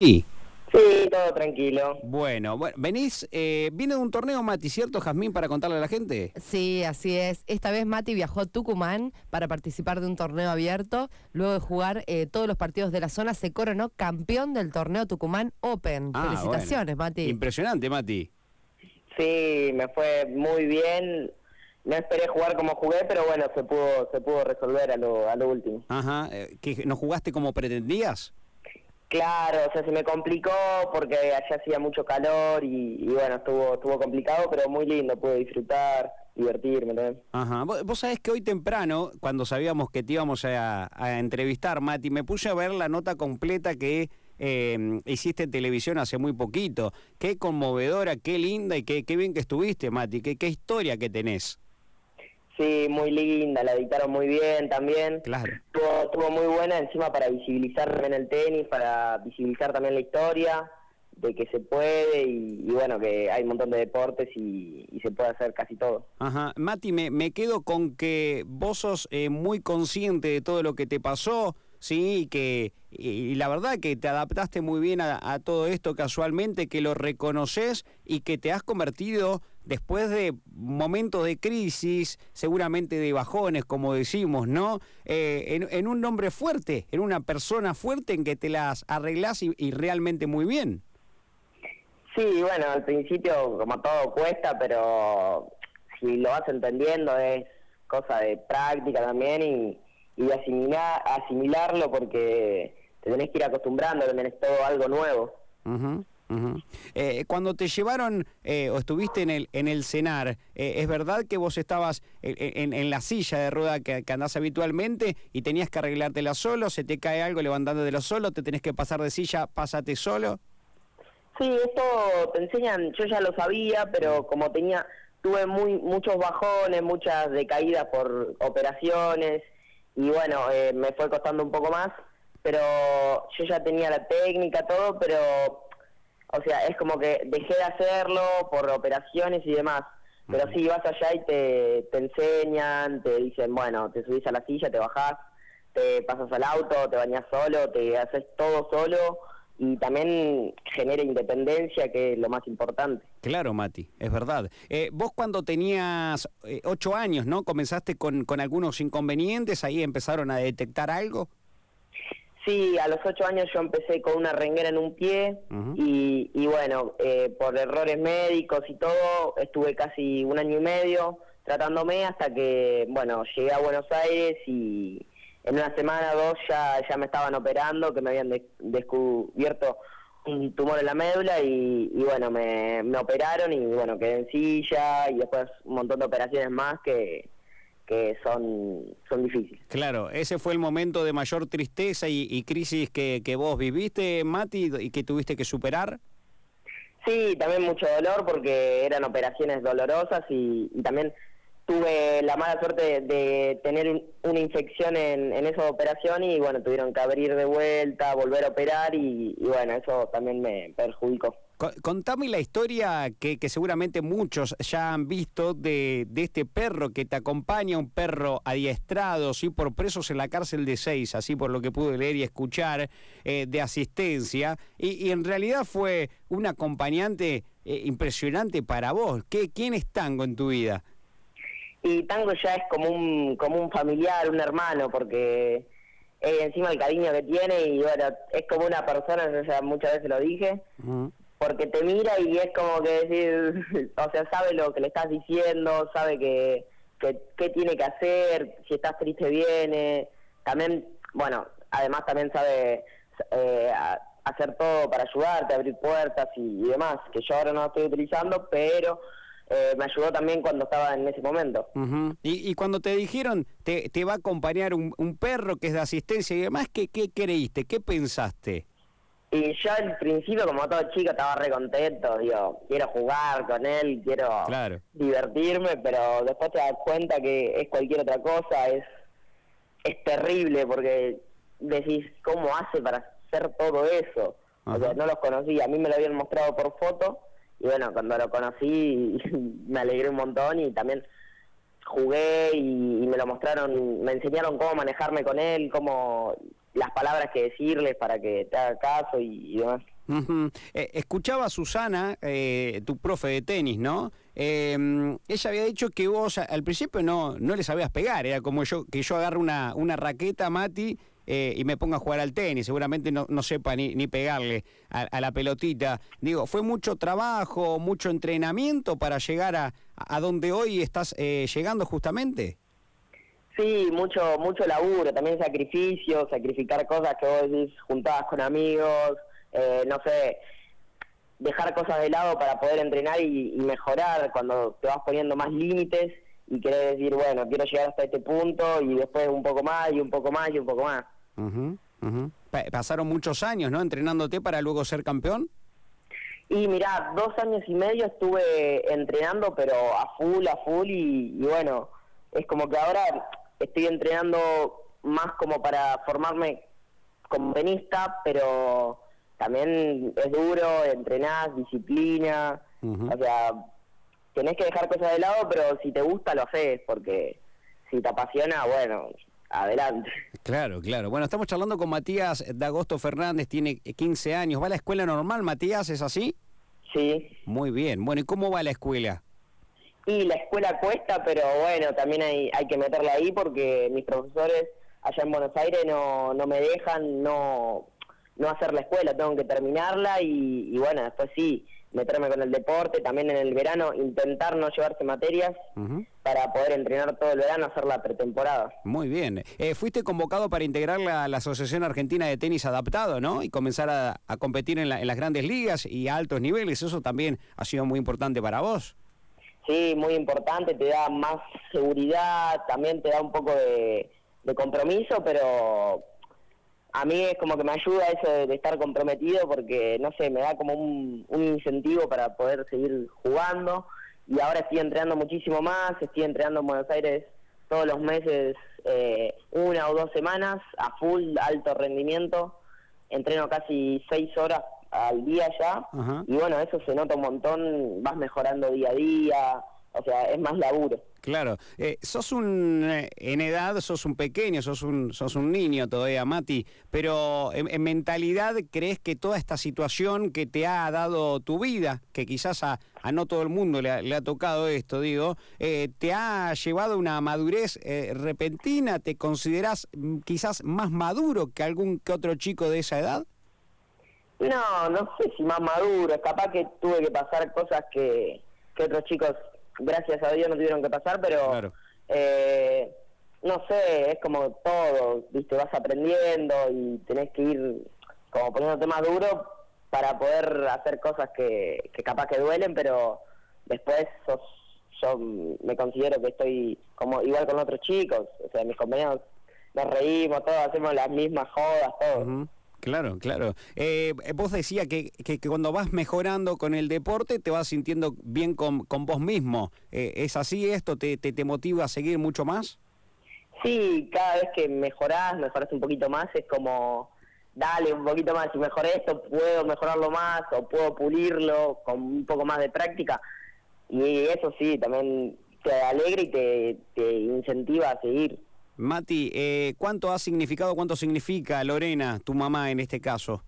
Sí. Sí, todo tranquilo. Bueno, bueno, venís, eh, viene de un torneo, Mati, ¿cierto, Jazmín, para contarle a la gente? Sí, así es. Esta vez Mati viajó a Tucumán para participar de un torneo abierto. Luego de jugar eh, todos los partidos de la zona, se coronó campeón del torneo Tucumán Open. Ah, Felicitaciones, bueno. Mati. Impresionante, Mati. Sí, me fue muy bien. No esperé jugar como jugué, pero bueno, se pudo se pudo resolver a lo, a lo último. Ajá, eh, ¿que no jugaste como pretendías? Claro, o sea, se me complicó porque allá hacía mucho calor y, bueno, estuvo estuvo complicado, pero muy lindo, pude disfrutar, divertirme también. Ajá, vos, vos sabés que hoy temprano, cuando sabíamos que te íbamos a, a entrevistar, Mati, me puse a ver la nota completa que eh, hiciste en televisión hace muy poquito. Qué conmovedora, qué linda y qué, qué bien que estuviste, Mati, qué, qué historia que tenés. Sí, muy linda, la editaron muy bien también. Claro. Estuvo, estuvo muy buena encima para visibilizar también el tenis, para visibilizar también la historia de que se puede y, y bueno, que hay un montón de deportes y, y se puede hacer casi todo. Ajá, Mati, me, me quedo con que vos sos eh, muy consciente de todo lo que te pasó, sí, y que y, y la verdad que te adaptaste muy bien a, a todo esto casualmente, que lo reconoces y que te has convertido después de momentos de crisis, seguramente de bajones, como decimos, ¿no? Eh, en, en, un hombre fuerte, en una persona fuerte en que te las arreglás y, y realmente muy bien. Sí, bueno, al principio como todo cuesta, pero si lo vas entendiendo es cosa de práctica también y, y asimilar, asimilarlo porque te tenés que ir acostumbrando, es todo algo nuevo. Uh -huh. Uh eh, cuando te llevaron eh, o estuviste en el en el cenar, eh, ¿es verdad que vos estabas en, en, en la silla de rueda que, que, andás habitualmente y tenías que arreglártela solo? ¿Se te cae algo levantándotelo solo? ¿Te tenés que pasar de silla? ¿Pásate solo? Sí, esto te enseñan, yo ya lo sabía, pero como tenía, tuve muy muchos bajones, muchas decaídas por operaciones y bueno, eh, me fue costando un poco más, pero yo ya tenía la técnica, todo, pero o sea, es como que dejé de hacerlo por operaciones y demás. Pero sí, vas allá y te, te enseñan, te dicen, bueno, te subís a la silla, te bajás, te pasas al auto, te bañas solo, te haces todo solo y también genera independencia, que es lo más importante. Claro, Mati, es verdad. Eh, vos cuando tenías eh, ocho años, ¿no? Comenzaste con, con algunos inconvenientes, ahí empezaron a detectar algo. Sí, a los ocho años yo empecé con una renguera en un pie uh -huh. y, y, bueno, eh, por errores médicos y todo, estuve casi un año y medio tratándome hasta que, bueno, llegué a Buenos Aires y en una semana o dos ya, ya me estaban operando, que me habían de descubierto un tumor en la médula y, y bueno, me, me operaron y bueno, quedé en silla y después un montón de operaciones más que que son, son difíciles. Claro, ese fue el momento de mayor tristeza y, y crisis que, que, vos viviste, Mati, y que tuviste que superar. Sí, también mucho dolor porque eran operaciones dolorosas y, y también tuve la mala suerte de, de tener un, una infección en, en, esa operación y bueno, tuvieron que abrir de vuelta, volver a operar y, y bueno, eso también me perjudicó. Contame la historia que, que, seguramente muchos ya han visto de, de, este perro que te acompaña, un perro adiestrado, ¿sí? por presos en la cárcel de seis, así por lo que pude leer y escuchar, eh, de asistencia, y, y, en realidad fue un acompañante eh, impresionante para vos. ¿Qué, ¿Quién es Tango en tu vida? Y Tango ya es como un, como un familiar, un hermano, porque eh, encima el cariño que tiene y bueno, es como una persona, yo ya muchas veces lo dije. Uh -huh porque te mira y es como que decir, o sea, sabe lo que le estás diciendo, sabe que, que, que tiene que hacer, si estás triste viene, también, bueno, además también sabe eh, hacer todo para ayudarte, abrir puertas y, demás, que yo ahora no estoy utilizando, pero eh, me ayudó también cuando estaba en ese momento. Uh y, y, cuando te dijeron, te, te va a acompañar un, un, perro que es de asistencia y demás, ¿qué, qué creíste? ¿Qué pensaste? Y yo al principio, como todo chico, estaba re contento, digo, quiero jugar con él, quiero claro. divertirme, pero después te das cuenta que es cualquier otra cosa, es, es terrible porque decís, ¿cómo hace para hacer todo eso? O sea, no los conocí, a mí me lo habían mostrado por foto, y bueno, cuando lo conocí me alegré un montón y también jugué y, y me lo mostraron, me enseñaron cómo manejarme con él, cómo las palabras que decirles para que te haga caso y, demás. Eh, escuchaba a Susana, eh, tu profe de tenis, ¿no? Em, ella había dicho que vos al principio no, no le sabías pegar, era como yo que yo agarro una, una raqueta, Mati, eh, y me ponga a jugar al tenis, seguramente no, no sepa ni, ni pegarle a, la pelotita. Digo, ¿fue mucho trabajo, mucho entrenamiento para llegar a, a donde hoy estás llegando justamente? Sí, mucho, mucho laburo, también sacrificio, sacrificar cosas que vos decís juntadas con amigos, eh, no sé, dejar cosas de lado para poder entrenar y, mejorar cuando te vas poniendo más límites y querés decir, bueno, quiero llegar hasta este punto y después un poco más y un poco más y un poco más. Pasaron muchos años, ¿no? Entrenándote para luego ser campeón. Y mirá, dos años y medio estuve entrenando, pero a full, a full y bueno, es como que ahora estoy entrenando más como para formarme como tenista, pero también es duro, entrenás, disciplina, o sea, tenés que dejar cosas de lado, pero si te gusta lo haces, porque si te apasiona, bueno, adelante. Claro, claro. Bueno, estamos charlando con Matías Dagosto Fernández, tiene 15 años. ¿Va a la escuela normal, Matías? ¿Es así? Sí. Muy bien. Bueno, ¿y cómo va la escuela? Y la escuela cuesta, pero bueno, también hay, hay que meterla ahí porque mis profesores allá en Buenos Aires no, no me dejan no, no hacer la escuela, tengo que terminarla y, bueno, después sí, meterme con el deporte, también en el verano intentar no llevarse materias para poder entrenar todo el verano, hacer la pretemporada. Muy bien. Eh, fuiste convocado para integrar la, la, Asociación Argentina de Tenis Adaptado, ¿no? Y comenzar a, a competir en, en las grandes ligas y a altos niveles. Eso también ha sido muy importante para vos. Sí, muy importante, te da más seguridad, también te da un poco de, compromiso, pero a mí es como que me ayuda eso de, estar comprometido porque, no sé, me da como un, incentivo para poder seguir jugando. Y ahora estoy entrenando muchísimo más, estoy entrenando en Buenos Aires todos los meses, eh, una o dos semanas, a full, alto rendimiento, entreno casi seis horas al día ya. Y bueno, eso se nota un montón, vas mejorando día a día, o sea, es más laburo. Claro, eh, sos un, eh, en edad sos un pequeño, sos un, sos un niño todavía, Mati, pero en, mentalidad crees que toda esta situación que te ha dado tu vida, que quizás a, a no todo el mundo le ha, tocado esto, digo, eh, te ha llevado a una madurez repentina, ¿te consideras mm, quizás más maduro que algún que otro chico de esa edad? No, no sé si más maduro, capaz que tuve que pasar cosas que, que otros chicos, gracias a Dios, no tuvieron que pasar, pero eh, no sé, es como todo, viste, vas aprendiendo y tenés que ir como poniéndote más duro para poder hacer cosas que, que capaz que duelen, pero después sos, yo me considero que estoy como igual con otros chicos, o sea, mis compañeros nos reímos, todos hacemos las mismas jodas, todo. Claro, claro. Eh, vos decías que, que, cuando vas mejorando con el deporte te vas sintiendo bien con, con vos mismo. Eh, ¿Es así esto? ¿Te, te, motiva a seguir mucho más? Sí, cada vez que mejorás, mejorás un poquito más, es como, dale un poquito más, si mejoré esto, puedo mejorarlo más o puedo pulirlo con un poco más de práctica. Y eso sí, también te alegra y te, te incentiva a seguir. Mati, eh, ¿cuánto ha significado, cuánto significa Lorena, tu mamá en este caso?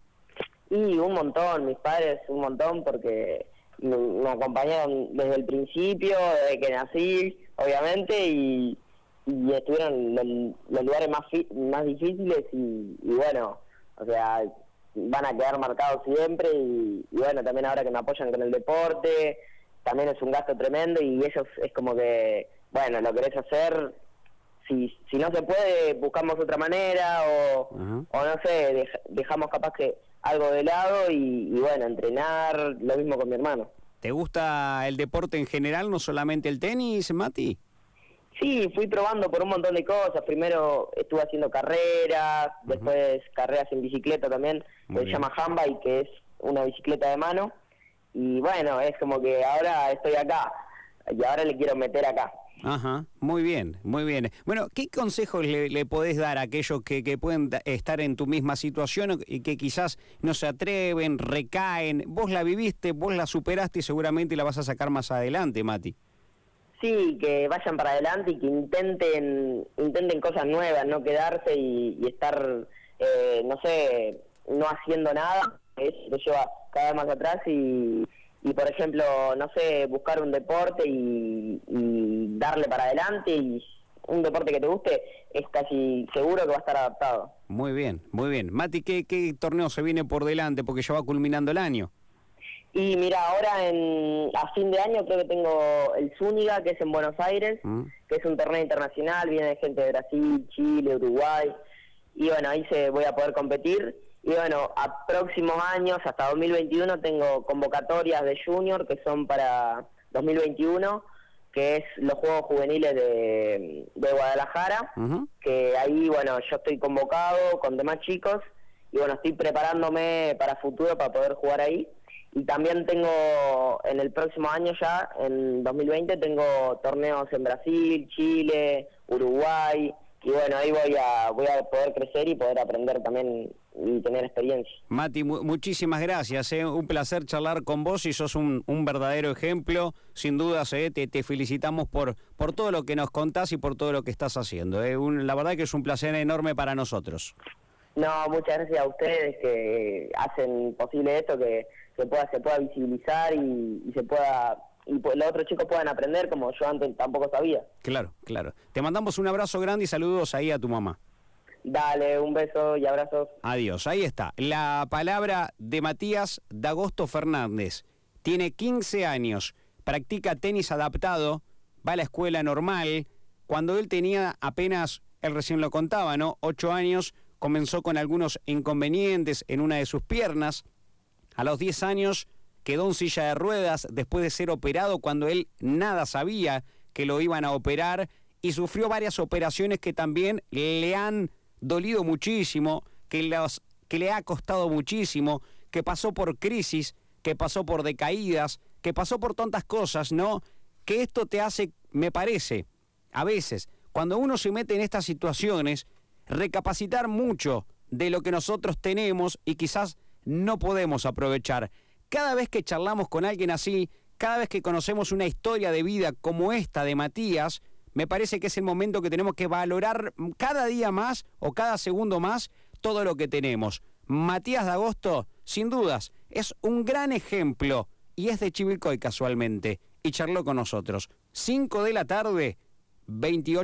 Y un montón, mis padres un montón porque me, acompañaron desde el principio, desde que nací, obviamente, y, estuvieron en los lugares más, más difíciles y, bueno, o sea, van a quedar marcados siempre y, y, bueno, también ahora que me apoyan con el deporte, también es un gasto tremendo y ellos es como que, bueno, lo querés hacer, si, si no se puede, buscamos otra manera o, o no sé, dejamos capaz que algo de lado y, bueno, entrenar, lo mismo con mi hermano. ¿Te gusta el deporte en general, no solamente el tenis, Mati? Sí, fui probando por un montón de cosas. Primero estuve haciendo carreras, después carreras en bicicleta también, que se llama y que es una bicicleta de mano. Y bueno, es como que ahora estoy acá y ahora le quiero meter acá. Ajá, muy bien, muy bien. Bueno, ¿qué consejos le, podés dar a aquellos que, que, pueden estar en tu misma situación y que quizás no se atreven, recaen? Vos la viviste, vos la superaste y seguramente la vas a sacar más adelante, Mati. Sí, que vayan para adelante y que intenten intenten cosas nuevas, no quedarse y, estar eh, no sé, no haciendo nada, eso te lleva cada vez más atrás y, y por ejemplo, no sé, buscar un deporte y, y darle para adelante y un deporte que te guste, es casi seguro que va a estar adaptado. Muy bien, muy bien. Mati, ¿qué, qué torneo se viene por delante? Porque ya va culminando el año. Y mira, ahora en, a fin de año creo que tengo el Zúñiga, que es en Buenos Aires, Mm. que es un torneo internacional, viene gente de Brasil, Chile, Uruguay, y bueno, ahí se voy a poder competir. Y bueno, a próximos años, hasta 2021, tengo convocatorias de junior que son para 2021, que es los Juegos Juveniles de, de Guadalajara, que ahí, bueno, yo estoy convocado con demás chicos y bueno, estoy preparándome para futuro para poder jugar ahí. Y también tengo, en el próximo año ya, en 2020, tengo torneos en Brasil, Chile, Uruguay, y bueno, ahí voy a, voy a poder crecer y poder aprender también y tener experiencia. Mati, mu- muchísimas gracias. eh. Un placer charlar con vos y sos un, un verdadero ejemplo. Sin dudas, eh, te, te felicitamos por, por todo lo que nos contás y por todo lo que estás haciendo. eh. Un- la verdad que es un placer enorme para nosotros. No, muchas gracias a ustedes que hacen posible esto, que se pueda, se pueda visibilizar y, y se pueda y pues los otros chicos puedan aprender como yo antes tampoco sabía. Claro, claro. Te mandamos un abrazo grande y saludos ahí a tu mamá. Dale, un beso y abrazos. Adiós. Ahí está. La palabra de Matías Dagosto Fernández. Tiene 15 años, practica tenis adaptado, va a la escuela normal. Cuando él tenía apenas, él recién lo contaba, ¿no? 8 años, comenzó con algunos inconvenientes en una de sus piernas. A los 10 años quedó en silla de ruedas después de ser operado cuando él nada sabía que lo iban a operar y sufrió varias operaciones que también le han dolido muchísimo, que, que le ha costado muchísimo, que pasó por crisis, que pasó por decaídas, que pasó por tantas cosas, ¿no? Que esto te hace, me parece, a veces, cuando uno se mete en estas situaciones, recapacitar mucho de lo que nosotros tenemos y quizás no podemos aprovechar. Cada vez que charlamos con alguien así, cada vez que conocemos una historia de vida como esta de Matías, me parece que es el momento que tenemos que valorar cada día más o cada segundo más todo lo que tenemos. Matías de Agosto, sin dudas, es un gran ejemplo y es de Chivilcoy casualmente y charló con nosotros. 5 de la tarde, 28